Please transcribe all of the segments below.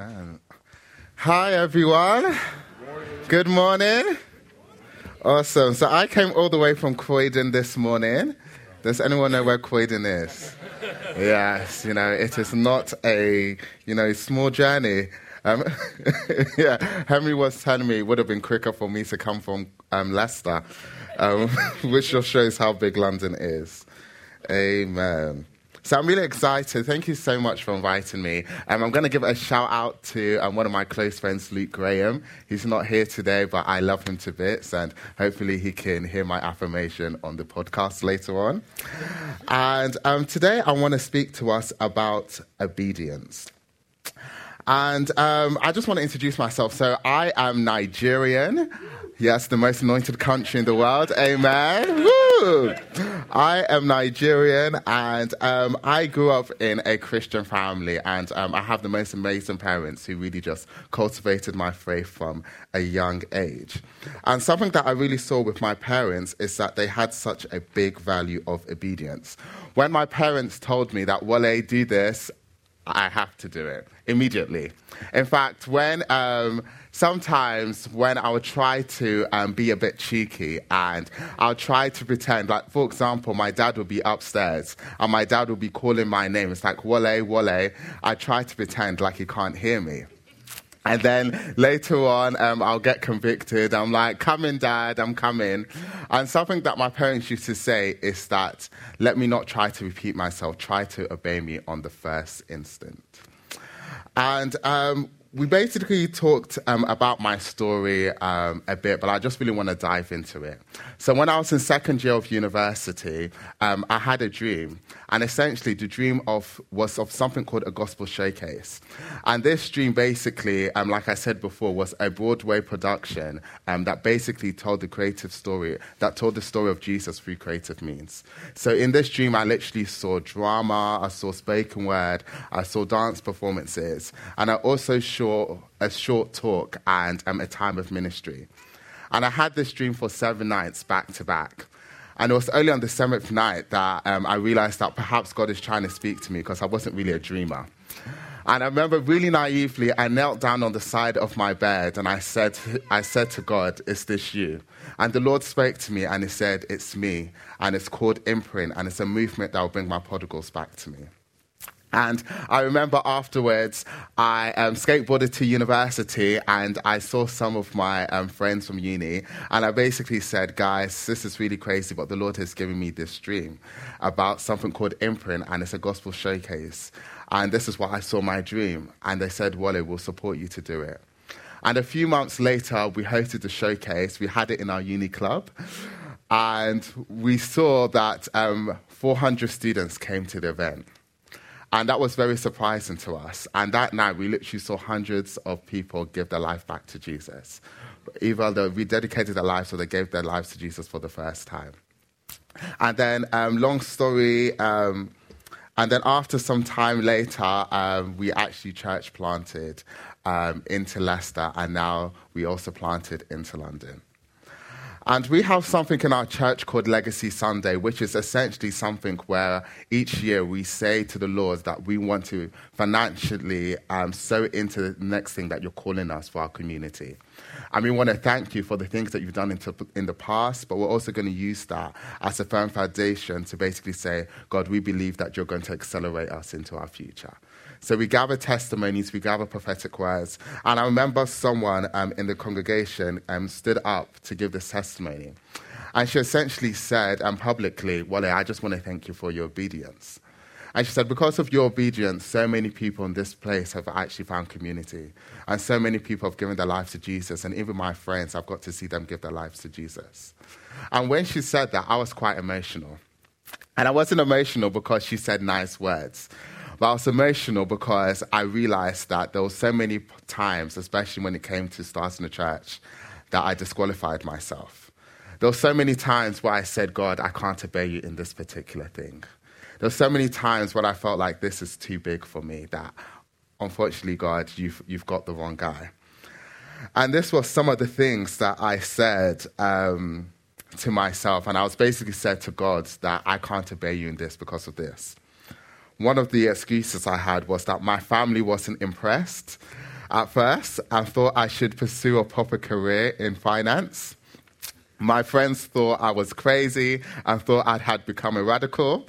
Amen. Hi, everyone. Good morning. Awesome. So I came all the way from Croydon this morning. Does anyone know where Croydon is? Yes, you know, it is not a, you know, small journey. Um, yeah, Henry was telling me it would have been quicker for me to come from um, Leicester, um, which just shows how big London is. Amen. So I'm really excited. Thank you so much for inviting me. Um, I'm going to give a shout out to um, one of my close friends, Luke Graham. He's not here today, but I love him to bits, and hopefully he can hear my affirmation on the podcast later on. And um, today I want to speak to us about obedience. And um, I just want to introduce myself. So I am Nigerian. Yes, the most anointed country in the world. Amen. Woo! I am Nigerian and um, I grew up in a Christian family and um, I have the most amazing parents who really just cultivated my faith from a young age. And something that I really saw with my parents is that they had such a big value of obedience. When my parents told me that, well, Wale, do this, I have to do it immediately. In fact, when um, sometimes when I would try to um, be a bit cheeky and I'll try to pretend, like, for example, my dad would be upstairs and my dad would be calling my name. It's like, Wale, Wale. I try to pretend like he can't hear me. And then later on, um, I'll get convicted. I'm like, coming, dad, I'm coming. And something that my parents used to say is that, let me not try to repeat myself, try to obey me on the first instant. And um, we basically talked um, about my story um, a bit, but I just really want to dive into it. So, when I was in second year of university, um, I had a dream, and essentially, the dream of was of something called a gospel showcase. And this dream, basically, um, like I said before, was a Broadway production um, that basically told the creative story, that told the story of Jesus through creative means. So, in this dream, I literally saw drama, I saw spoken word, I saw dance performances, and I also short, a short talk and um, a time of ministry. And I had this dream for seven nights back to back. And it was only on the seventh night that um, I realized that perhaps God is trying to speak to me because I wasn't really a dreamer. And I remember really naively, I knelt down on the side of my bed and I said, I said to God, Is this you? And the Lord spoke to me and He said, It's me. And it's called Imprint and it's a movement that will bring my prodigals back to me. And I remember afterwards, I um, skateboarded to university and I saw some of my um, friends from uni. And I basically said, guys, this is really crazy, but the Lord has given me this dream about something called Imprint, and it's a gospel showcase. And this is what I saw my dream. And they said, Wally, we'll support you to do it. And a few months later, we hosted the showcase. We had it in our uni club. And we saw that um, 400 students came to the event. And that was very surprising to us. And that night, we literally saw hundreds of people give their life back to Jesus. Either they rededicated their lives or they gave their lives to Jesus for the first time. And then, um, long story, um, and then after some time later, um, we actually church planted um, into Leicester, and now we also planted into London. And we have something in our church called Legacy Sunday, which is essentially something where each year we say to the Lord that we want to financially um, sow into the next thing that you're calling us for our community. And we want to thank you for the things that you've done in the past, but we're also going to use that as a firm foundation to basically say, God, we believe that you're going to accelerate us into our future. So we gather testimonies, we gather prophetic words. And I remember someone um, in the congregation um, stood up to give this testimony. And she essentially said um, publicly, Wale, I just want to thank you for your obedience. And she said, because of your obedience, so many people in this place have actually found community. And so many people have given their lives to Jesus. And even my friends, I've got to see them give their lives to Jesus. And when she said that, I was quite emotional. And I wasn't emotional because she said nice words. But I was emotional because I realized that there were so many times, especially when it came to starting a church, that I disqualified myself. There were so many times where I said, God, I can't obey you in this particular thing. There were so many times when I felt like this is too big for me that, unfortunately, God, you've, you've got the wrong guy. And this was some of the things that I said um, to myself. And I was basically said to God that I can't obey you in this because of this one of the excuses I had was that my family wasn't impressed. at first and thought I should pursue a proper career in finance. My friends thought I was crazy and thought I had become a radical.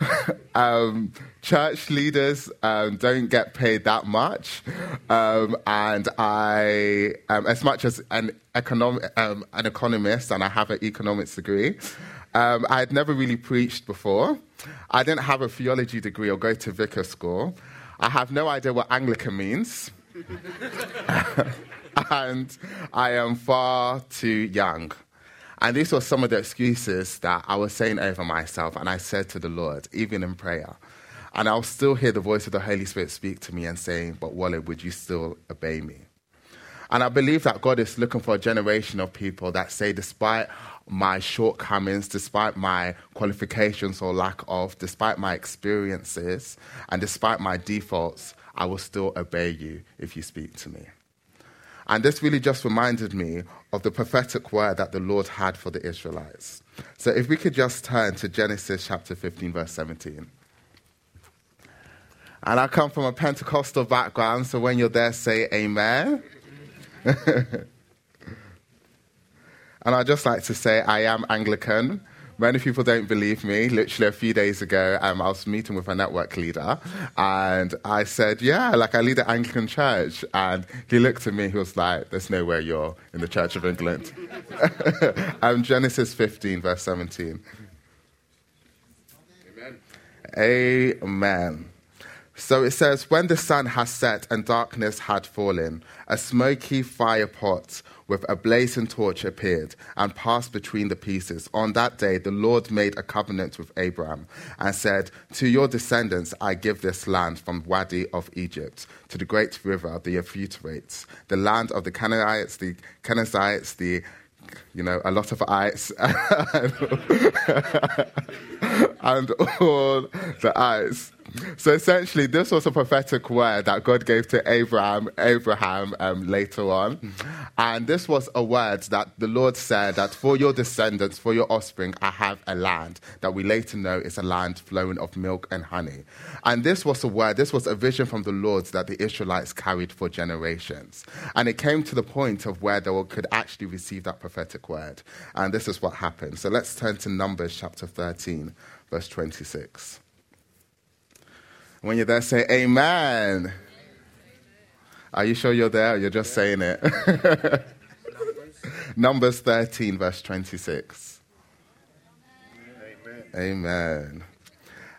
um, church leaders um, don't get paid that much, um, and I, as much as an economic, um, an economist, and I have an economics degree, um, I had never really preached before. I didn't have a theology degree or go to vicar school. I have no idea what Anglican means. and I am far too young. And these were some of the excuses that I was saying over myself, and I said to the Lord, even in prayer. And I'll still hear the voice of the Holy Spirit speak to me and saying, But Wally, would you still obey me? And I believe that God is looking for a generation of people that say, despite my shortcomings, despite my qualifications or lack of, despite my experiences, and despite my defaults, I will still obey you if you speak to me. And this really just reminded me of the prophetic word that the Lord had for the Israelites. So if we could just turn to Genesis chapter 15, verse 17. And I come from a Pentecostal background, so when you're there, say amen. and I'd just like to say I am Anglican. Many people don't believe me. Literally a few days ago, um, I was meeting with a network leader, and I said, "Yeah, like I lead an Anglican church." And he looked at me. He was like, "There's no way you're in the Church of England." um, Genesis 15, verse 17. Amen. Amen. So it says, When the sun has set and darkness had fallen, a smoky fire pot with a blazing torch appeared and passed between the pieces. On that day, the Lord made a covenant with Abraham and said, To your descendants I give this land from Wadi of Egypt to the great river, the Euphrates, the land of the Canaanites, the Kenizzites, the you know, a lot of ites and all the ites so essentially, this was a prophetic word that God gave to Abraham, Abraham um, later on, and this was a word that the Lord said that for your descendants, for your offspring, I have a land that we later know is a land flowing of milk and honey. And this was a word, this was a vision from the Lord that the Israelites carried for generations, and it came to the point of where they could actually receive that prophetic word, and this is what happened. So let's turn to Numbers chapter 13, verse 26. When you're there, say amen. Are you sure you're there? you're just saying it? Numbers 13, verse 26. Amen. amen.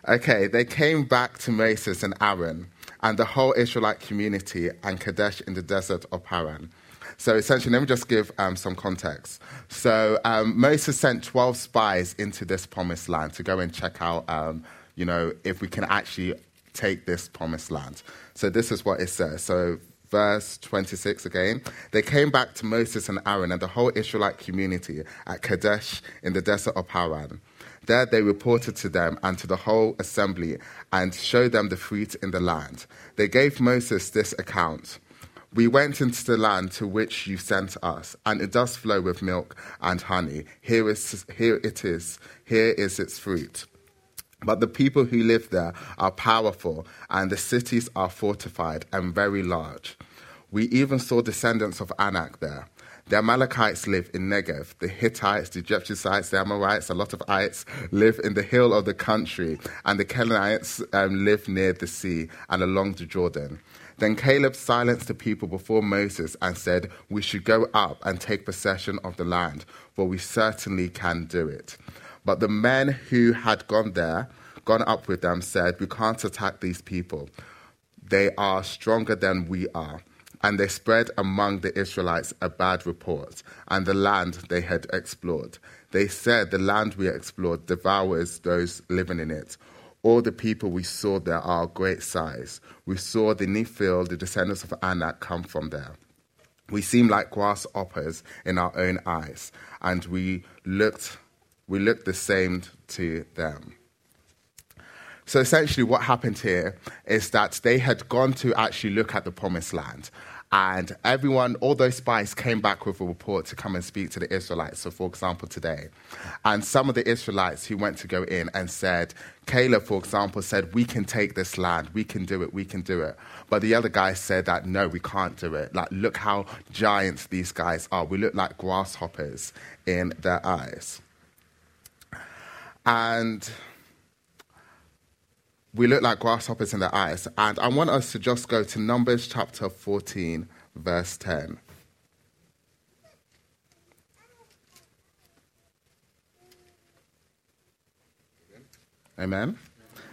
Okay, they came back to Moses and Aaron and the whole Israelite community and Kadesh in the desert of Paran. So essentially, let me just give um, some context. So um, Moses sent 12 spies into this promised land to go and check out, um, you know, if we can actually take this promised land. So this is what it says. So verse 26 again. They came back to Moses and Aaron and the whole Israelite community at Kadesh in the desert of Paran. There they reported to them and to the whole assembly and showed them the fruit in the land. They gave Moses this account. We went into the land to which you sent us, and it does flow with milk and honey. Here, is, here it is. Here is its fruit. But the people who live there are powerful, and the cities are fortified and very large. We even saw descendants of Anak there. The Amalekites live in Negev. The Hittites, the Jebusites, the Amorites, a lot of ites live in the hill of the country, and the Canaanites um, live near the sea and along the Jordan. Then Caleb silenced the people before Moses and said, We should go up and take possession of the land, for we certainly can do it. But the men who had gone there, gone up with them, said, We can't attack these people. They are stronger than we are. And they spread among the Israelites a bad report, and the land they had explored. They said, The land we explored devours those living in it. All the people we saw there are great size. We saw the Nephil, the descendants of Anak, come from there. We seem like grasshoppers in our own eyes, and we looked we look the same to them. So essentially, what happened here is that they had gone to actually look at the promised land. And everyone, all those spies came back with a report to come and speak to the Israelites. So, for example, today. And some of the Israelites who went to go in and said, Caleb, for example, said, We can take this land. We can do it. We can do it. But the other guy said that, No, we can't do it. Like, look how giants these guys are. We look like grasshoppers in their eyes. And we look like grasshoppers in the eyes. And I want us to just go to Numbers chapter 14, verse 10. Amen.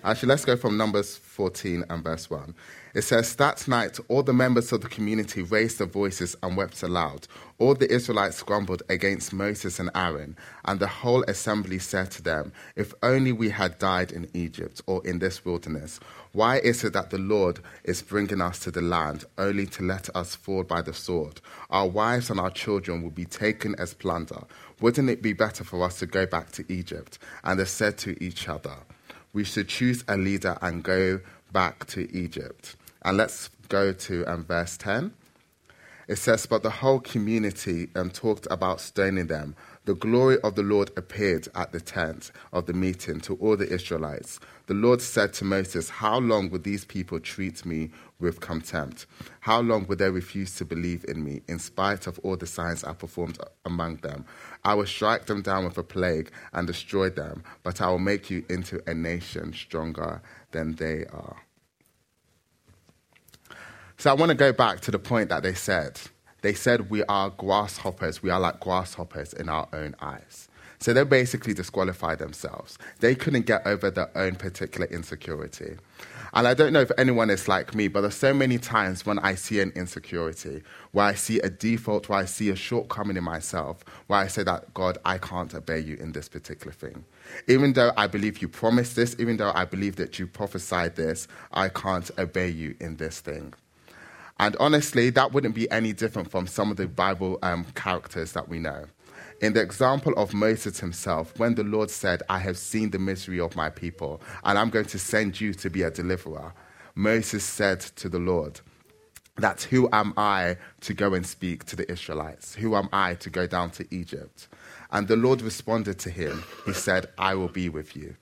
Actually, let's go from Numbers 14 and verse 1. It says, That night, all the members of the community raised their voices and wept aloud. All the Israelites grumbled against Moses and Aaron, and the whole assembly said to them, If only we had died in Egypt or in this wilderness. Why is it that the Lord is bringing us to the land only to let us fall by the sword? Our wives and our children will be taken as plunder. Wouldn't it be better for us to go back to Egypt? And they said to each other, We should choose a leader and go back to Egypt. And let's go to um, verse 10. It says, But the whole community um, talked about stoning them. The glory of the Lord appeared at the tent of the meeting to all the Israelites. The Lord said to Moses, How long will these people treat me with contempt? How long will they refuse to believe in me, in spite of all the signs I performed among them? I will strike them down with a plague and destroy them, but I will make you into a nation stronger than they are. So I want to go back to the point that they said. They said we are grasshoppers. We are like grasshoppers in our own eyes. So they basically disqualified themselves. They couldn't get over their own particular insecurity. And I don't know if anyone is like me, but there's so many times when I see an insecurity, where I see a default, where I see a shortcoming in myself, where I say that, God, I can't obey you in this particular thing. Even though I believe you promised this, even though I believe that you prophesied this, I can't obey you in this thing. And honestly, that wouldn't be any different from some of the Bible um, characters that we know. In the example of Moses himself, when the Lord said, I have seen the misery of my people, and I'm going to send you to be a deliverer, Moses said to the Lord, that who am I to go and speak to the Israelites? Who am I to go down to Egypt? And the Lord responded to him. He said, I will be with you.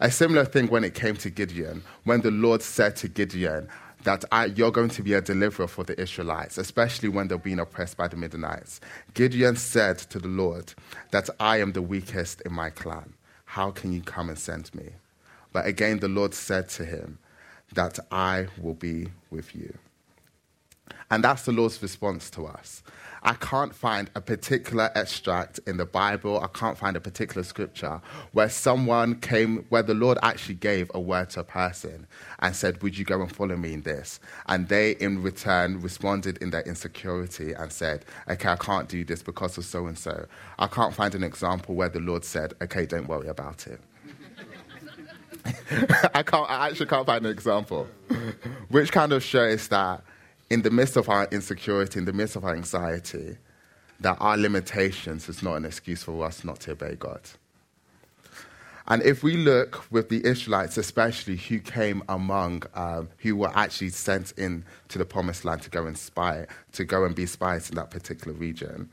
A similar thing when it came to Gideon, when the Lord said to Gideon, that I, you're going to be a deliverer for the Israelites, especially when they're being oppressed by the Midianites. Gideon said to the Lord that I am the weakest in my clan. How can you come and send me? But again, the Lord said to him that I will be with you. And that's the Lord's response to us. I can't find a particular extract in the Bible, I can't find a particular scripture where someone came, where the Lord actually gave a word to a person and said, Would you go and follow me in this? And they, in return, responded in their insecurity and said, Okay, I can't do this because of so and so. I can't find an example where the Lord said, Okay, don't worry about it. I can't. I actually can't find an example, which kind of shows that in the midst of our insecurity, in the midst of our anxiety, that our limitations is not an excuse for us not to obey God. And if we look with the Israelites, especially who came among, um, who were actually sent in to the promised land to go and spy, to go and be spies in that particular region,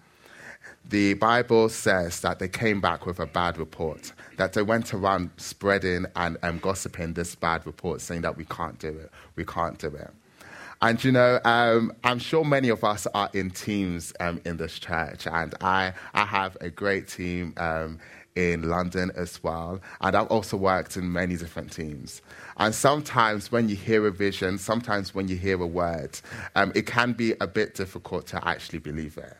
the Bible says that they came back with a bad report, that they went around spreading and um, gossiping this bad report, saying that we can't do it, we can't do it. And you know, um, I'm sure many of us are in teams um, in this church, and I, I have a great team um, in London as well. And I've also worked in many different teams. And sometimes when you hear a vision, sometimes when you hear a word, um, it can be a bit difficult to actually believe it.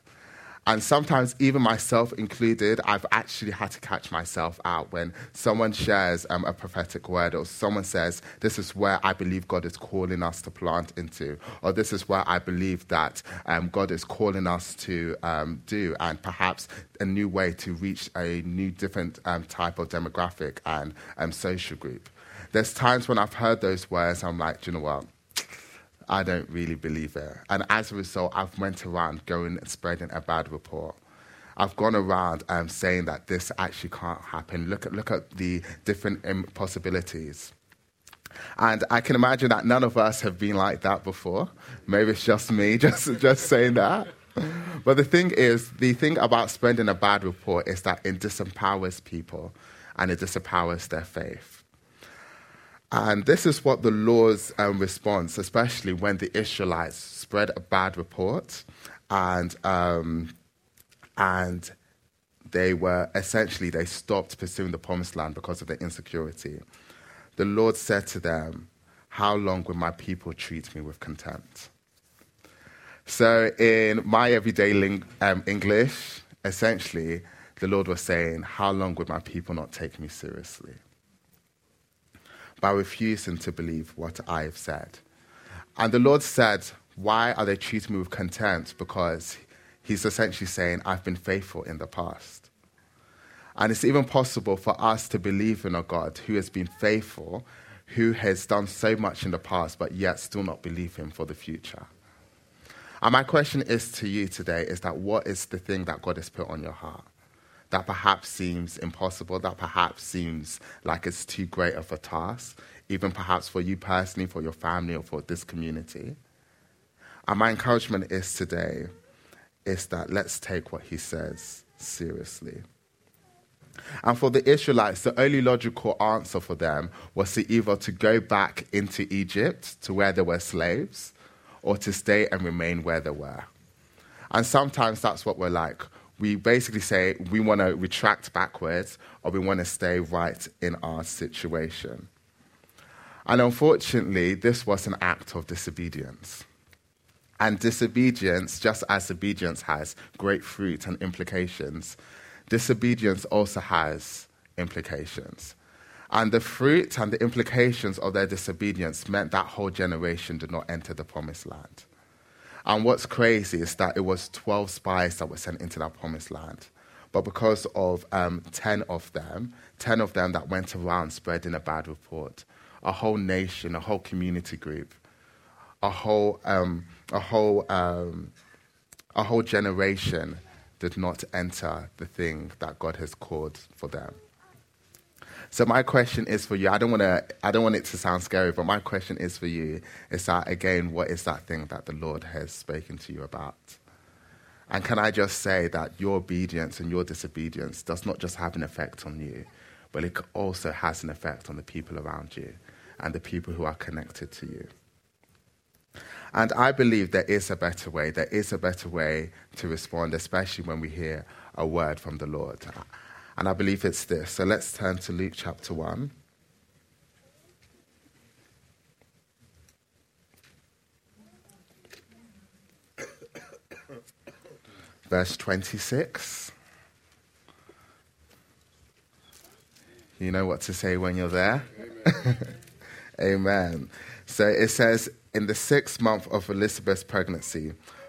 And sometimes, even myself included, I've actually had to catch myself out when someone shares um, a prophetic word or someone says, This is where I believe God is calling us to plant into, or this is where I believe that um, God is calling us to um, do, and perhaps a new way to reach a new, different um, type of demographic and um, social group. There's times when I've heard those words, I'm like, you know what? I don't really believe it. And as a result, I've went around going and spreading a bad report. I've gone around um, saying that this actually can't happen. Look at, look at the different possibilities. And I can imagine that none of us have been like that before. Maybe it's just me, just, just saying that. But the thing is, the thing about spreading a bad report is that it disempowers people and it disempowers their faith. And this is what the Lord's um, response, especially when the Israelites spread a bad report and, um, and they were essentially, they stopped pursuing the promised land because of their insecurity. The Lord said to them, How long will my people treat me with contempt? So, in my everyday ling- um, English, essentially, the Lord was saying, How long would my people not take me seriously? By refusing to believe what I have said. And the Lord said, Why are they treating me with contempt? Because He's essentially saying, I've been faithful in the past. And it's even possible for us to believe in a God who has been faithful, who has done so much in the past, but yet still not believe Him for the future. And my question is to you today is that what is the thing that God has put on your heart? That perhaps seems impossible, that perhaps seems like it's too great of a task, even perhaps for you personally, for your family, or for this community. And my encouragement is today is that let's take what he says seriously. And for the Israelites, the only logical answer for them was to either to go back into Egypt to where they were slaves or to stay and remain where they were. And sometimes that's what we're like. We basically say we want to retract backwards or we want to stay right in our situation. And unfortunately, this was an act of disobedience. And disobedience, just as obedience has great fruit and implications, disobedience also has implications. And the fruit and the implications of their disobedience meant that whole generation did not enter the promised land. And what's crazy is that it was 12 spies that were sent into that promised land. But because of um, 10 of them, 10 of them that went around spreading a bad report, a whole nation, a whole community group, a whole, um, a whole, um, a whole generation did not enter the thing that God has called for them. So my question is for you. I don't want to. I don't want it to sound scary, but my question is for you. Is that again? What is that thing that the Lord has spoken to you about? And can I just say that your obedience and your disobedience does not just have an effect on you, but it also has an effect on the people around you and the people who are connected to you. And I believe there is a better way. There is a better way to respond, especially when we hear a word from the Lord. And I believe it's this. So let's turn to Luke chapter 1. Verse 26. You know what to say when you're there? Amen. Amen. So it says, in the sixth month of Elizabeth's pregnancy,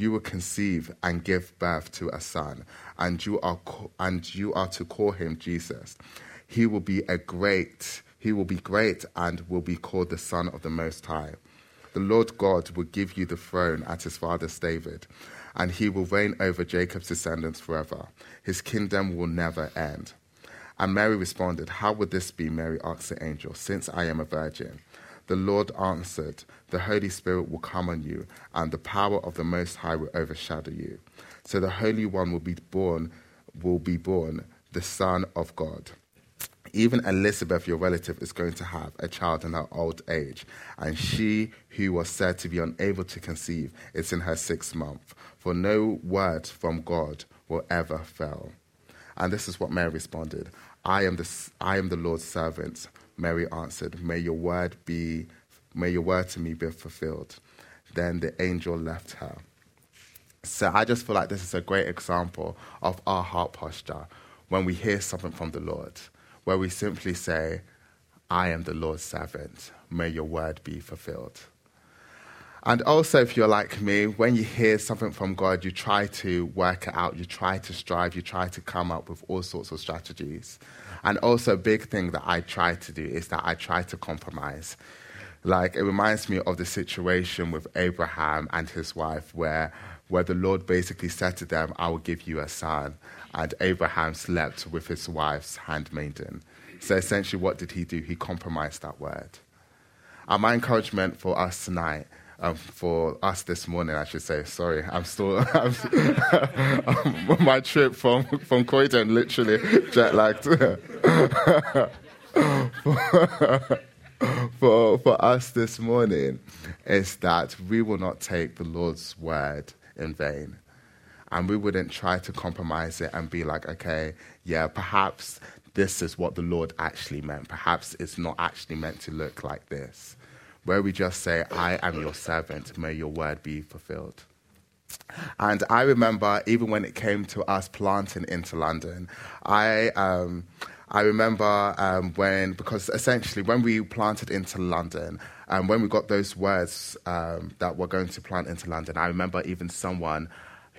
You will conceive and give birth to a son, and you are, and you are to call him Jesus. He will be a great, he will be great and will be called the Son of the Most High. The Lord God will give you the throne at his father's David, and he will reign over Jacob's descendants forever. His kingdom will never end. And Mary responded, How would this be? Mary asked the angel, since I am a virgin. The Lord answered, The Holy Spirit will come on you, and the power of the Most High will overshadow you. So the Holy One will be born, will be born, the Son of God. Even Elizabeth, your relative, is going to have a child in her old age, and she who was said to be unable to conceive is in her sixth month, for no word from God will ever fail. And this is what Mary responded I am the, I am the Lord's servant. Mary answered, May your word be, may your word to me be fulfilled. Then the angel left her. So I just feel like this is a great example of our heart posture when we hear something from the Lord, where we simply say, I am the Lord's servant. May your word be fulfilled. And also, if you're like me, when you hear something from God, you try to work it out, you try to strive, you try to come up with all sorts of strategies. And also, a big thing that I try to do is that I try to compromise. Like, it reminds me of the situation with Abraham and his wife, where, where the Lord basically said to them, I will give you a son. And Abraham slept with his wife's handmaiden. So, essentially, what did he do? He compromised that word. And my encouragement for us tonight um, for us this morning, I should say. Sorry, I'm still I'm, my trip from from Croydon, literally jet lagged. for for us this morning is that we will not take the Lord's word in vain. And we wouldn't try to compromise it and be like, okay, yeah, perhaps this is what the Lord actually meant. Perhaps it's not actually meant to look like this where we just say, I am your servant, may your word be fulfilled. And I remember, even when it came to us planting into London, I, um, I remember um, when, because essentially when we planted into London, and um, when we got those words um, that we're going to plant into London, I remember even someone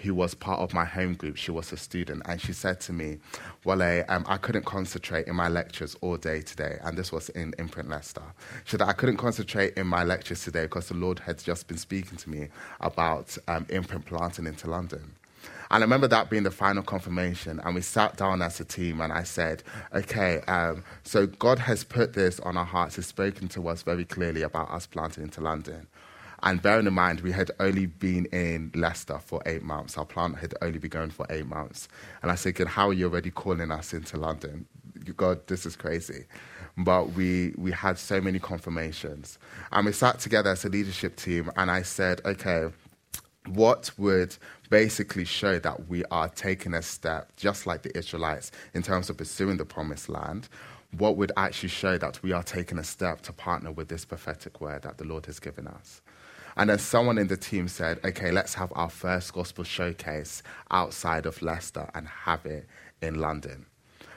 who was part of my home group, she was a student, and she said to me, Well, um, I couldn't concentrate in my lectures all day today. And this was in Imprint Leicester. She said, I couldn't concentrate in my lectures today because the Lord had just been speaking to me about um, imprint planting into London. And I remember that being the final confirmation. And we sat down as a team, and I said, Okay, um, so God has put this on our hearts, He's spoken to us very clearly about us planting into London. And bearing in mind, we had only been in Leicester for eight months. Our plant had only been going for eight months. And I said, God, how are you already calling us into London? God, this is crazy. But we, we had so many confirmations. And we sat together as a leadership team, and I said, okay, what would basically show that we are taking a step, just like the Israelites, in terms of pursuing the promised land? What would actually show that we are taking a step to partner with this prophetic word that the Lord has given us? And then someone in the team said, okay, let's have our first gospel showcase outside of Leicester and have it in London.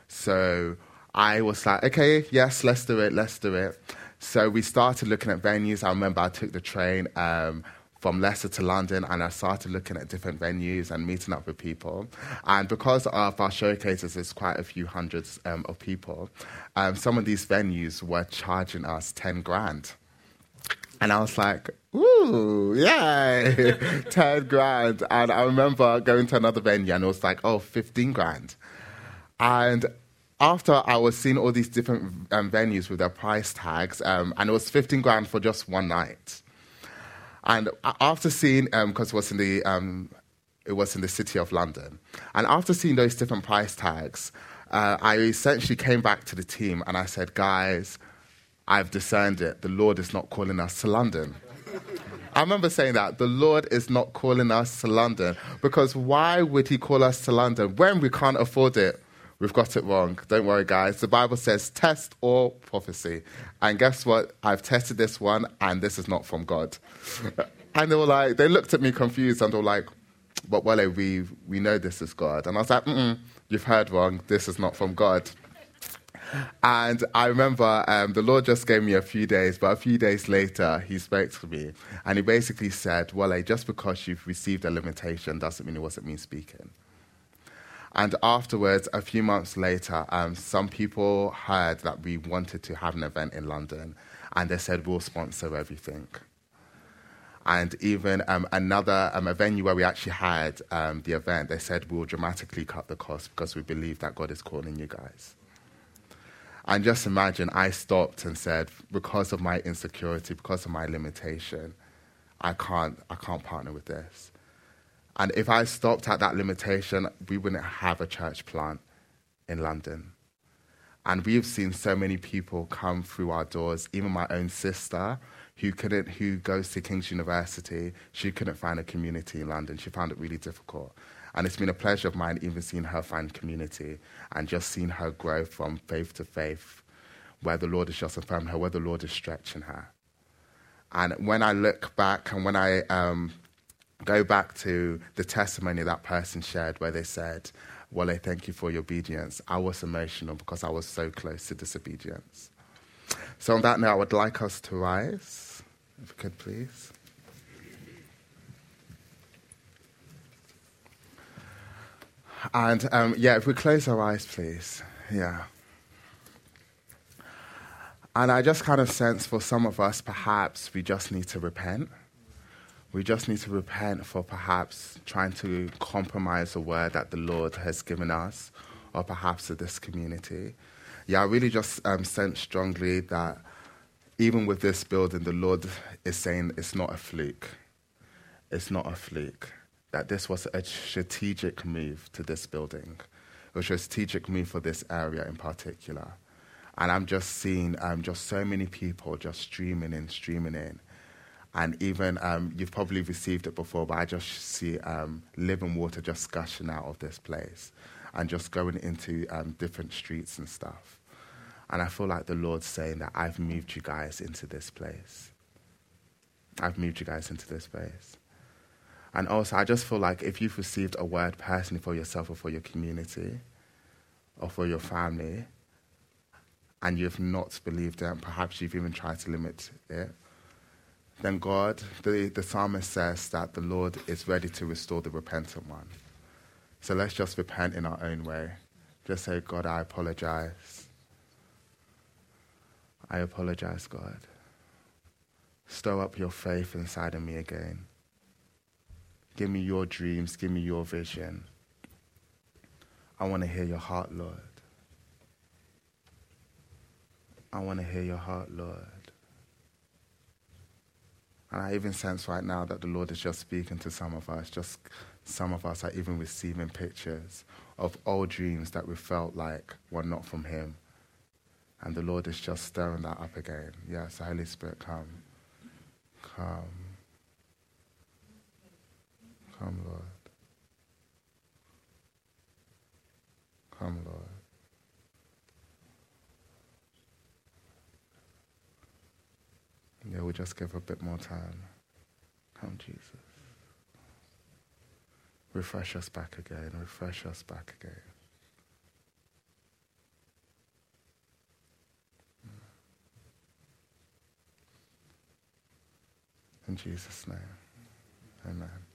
So I was like, okay, yes, let's do it, let's do it. So we started looking at venues. I remember I took the train um, from Leicester to London and I started looking at different venues and meeting up with people. And because of our showcases, there's quite a few hundreds um, of people, um, some of these venues were charging us 10 grand. And I was like, ooh, yay, 10 grand. And I remember going to another venue and it was like, oh, 15 grand. And after I was seeing all these different um, venues with their price tags, um, and it was 15 grand for just one night. And after seeing, because um, it was in the um, it was in the city of London, and after seeing those different price tags, uh, I essentially came back to the team and I said, guys, I've discerned it. The Lord is not calling us to London. I remember saying that the Lord is not calling us to London because why would He call us to London when we can't afford it? We've got it wrong. Don't worry, guys. The Bible says test all prophecy. And guess what? I've tested this one, and this is not from God. and they were like, they looked at me confused and they were like, but well, we, we know this is God. And I was like, you've heard wrong. This is not from God. And I remember um, the Lord just gave me a few days, but a few days later, He spoke to me. And He basically said, Well, just because you've received a limitation doesn't mean it wasn't me speaking. And afterwards, a few months later, um, some people heard that we wanted to have an event in London, and they said, We'll sponsor everything. And even um, another um, a venue where we actually had um, the event, they said, We'll dramatically cut the cost because we believe that God is calling you guys. And just imagine I stopped and said, because of my insecurity, because of my limitation, I can't, I can't partner with this. And if I stopped at that limitation, we wouldn't have a church plant in London. And we've seen so many people come through our doors, even my own sister, who couldn't, who goes to King's University, she couldn't find a community in London. She found it really difficult. And it's been a pleasure of mine even seeing her find community and just seeing her grow from faith to faith, where the Lord is just affirming her, where the Lord is stretching her. And when I look back and when I um, go back to the testimony that person shared, where they said, Wale, I thank you for your obedience, I was emotional because I was so close to disobedience. So, on that note, I would like us to rise, if we could please. And um, yeah, if we close our eyes, please. Yeah. And I just kind of sense for some of us, perhaps we just need to repent. We just need to repent for perhaps trying to compromise the word that the Lord has given us, or perhaps to this community. Yeah, I really just um, sense strongly that even with this building, the Lord is saying it's not a fluke. It's not a fluke. That this was a strategic move to this building, was a strategic move for this area in particular. And I'm just seeing um, just so many people just streaming in, streaming in. And even um, you've probably received it before, but I just see um, living water just gushing out of this place and just going into um, different streets and stuff. And I feel like the Lord's saying that I've moved you guys into this place. I've moved you guys into this place. And also, I just feel like if you've received a word personally for yourself or for your community or for your family, and you've not believed it, and perhaps you've even tried to limit it, then God, the, the psalmist says that the Lord is ready to restore the repentant one. So let's just repent in our own way. Just say, God, I apologize. I apologize, God. Stir up your faith inside of me again. Give me your dreams. Give me your vision. I want to hear your heart, Lord. I want to hear your heart, Lord. And I even sense right now that the Lord is just speaking to some of us. Just some of us are even receiving pictures of old dreams that we felt like were not from Him. And the Lord is just stirring that up again. Yes, Holy Spirit, come. Come. Come, Lord. Come, Lord. Yeah, we just give a bit more time. Come, Jesus. Refresh us back again. Refresh us back again. In Jesus' name. Amen.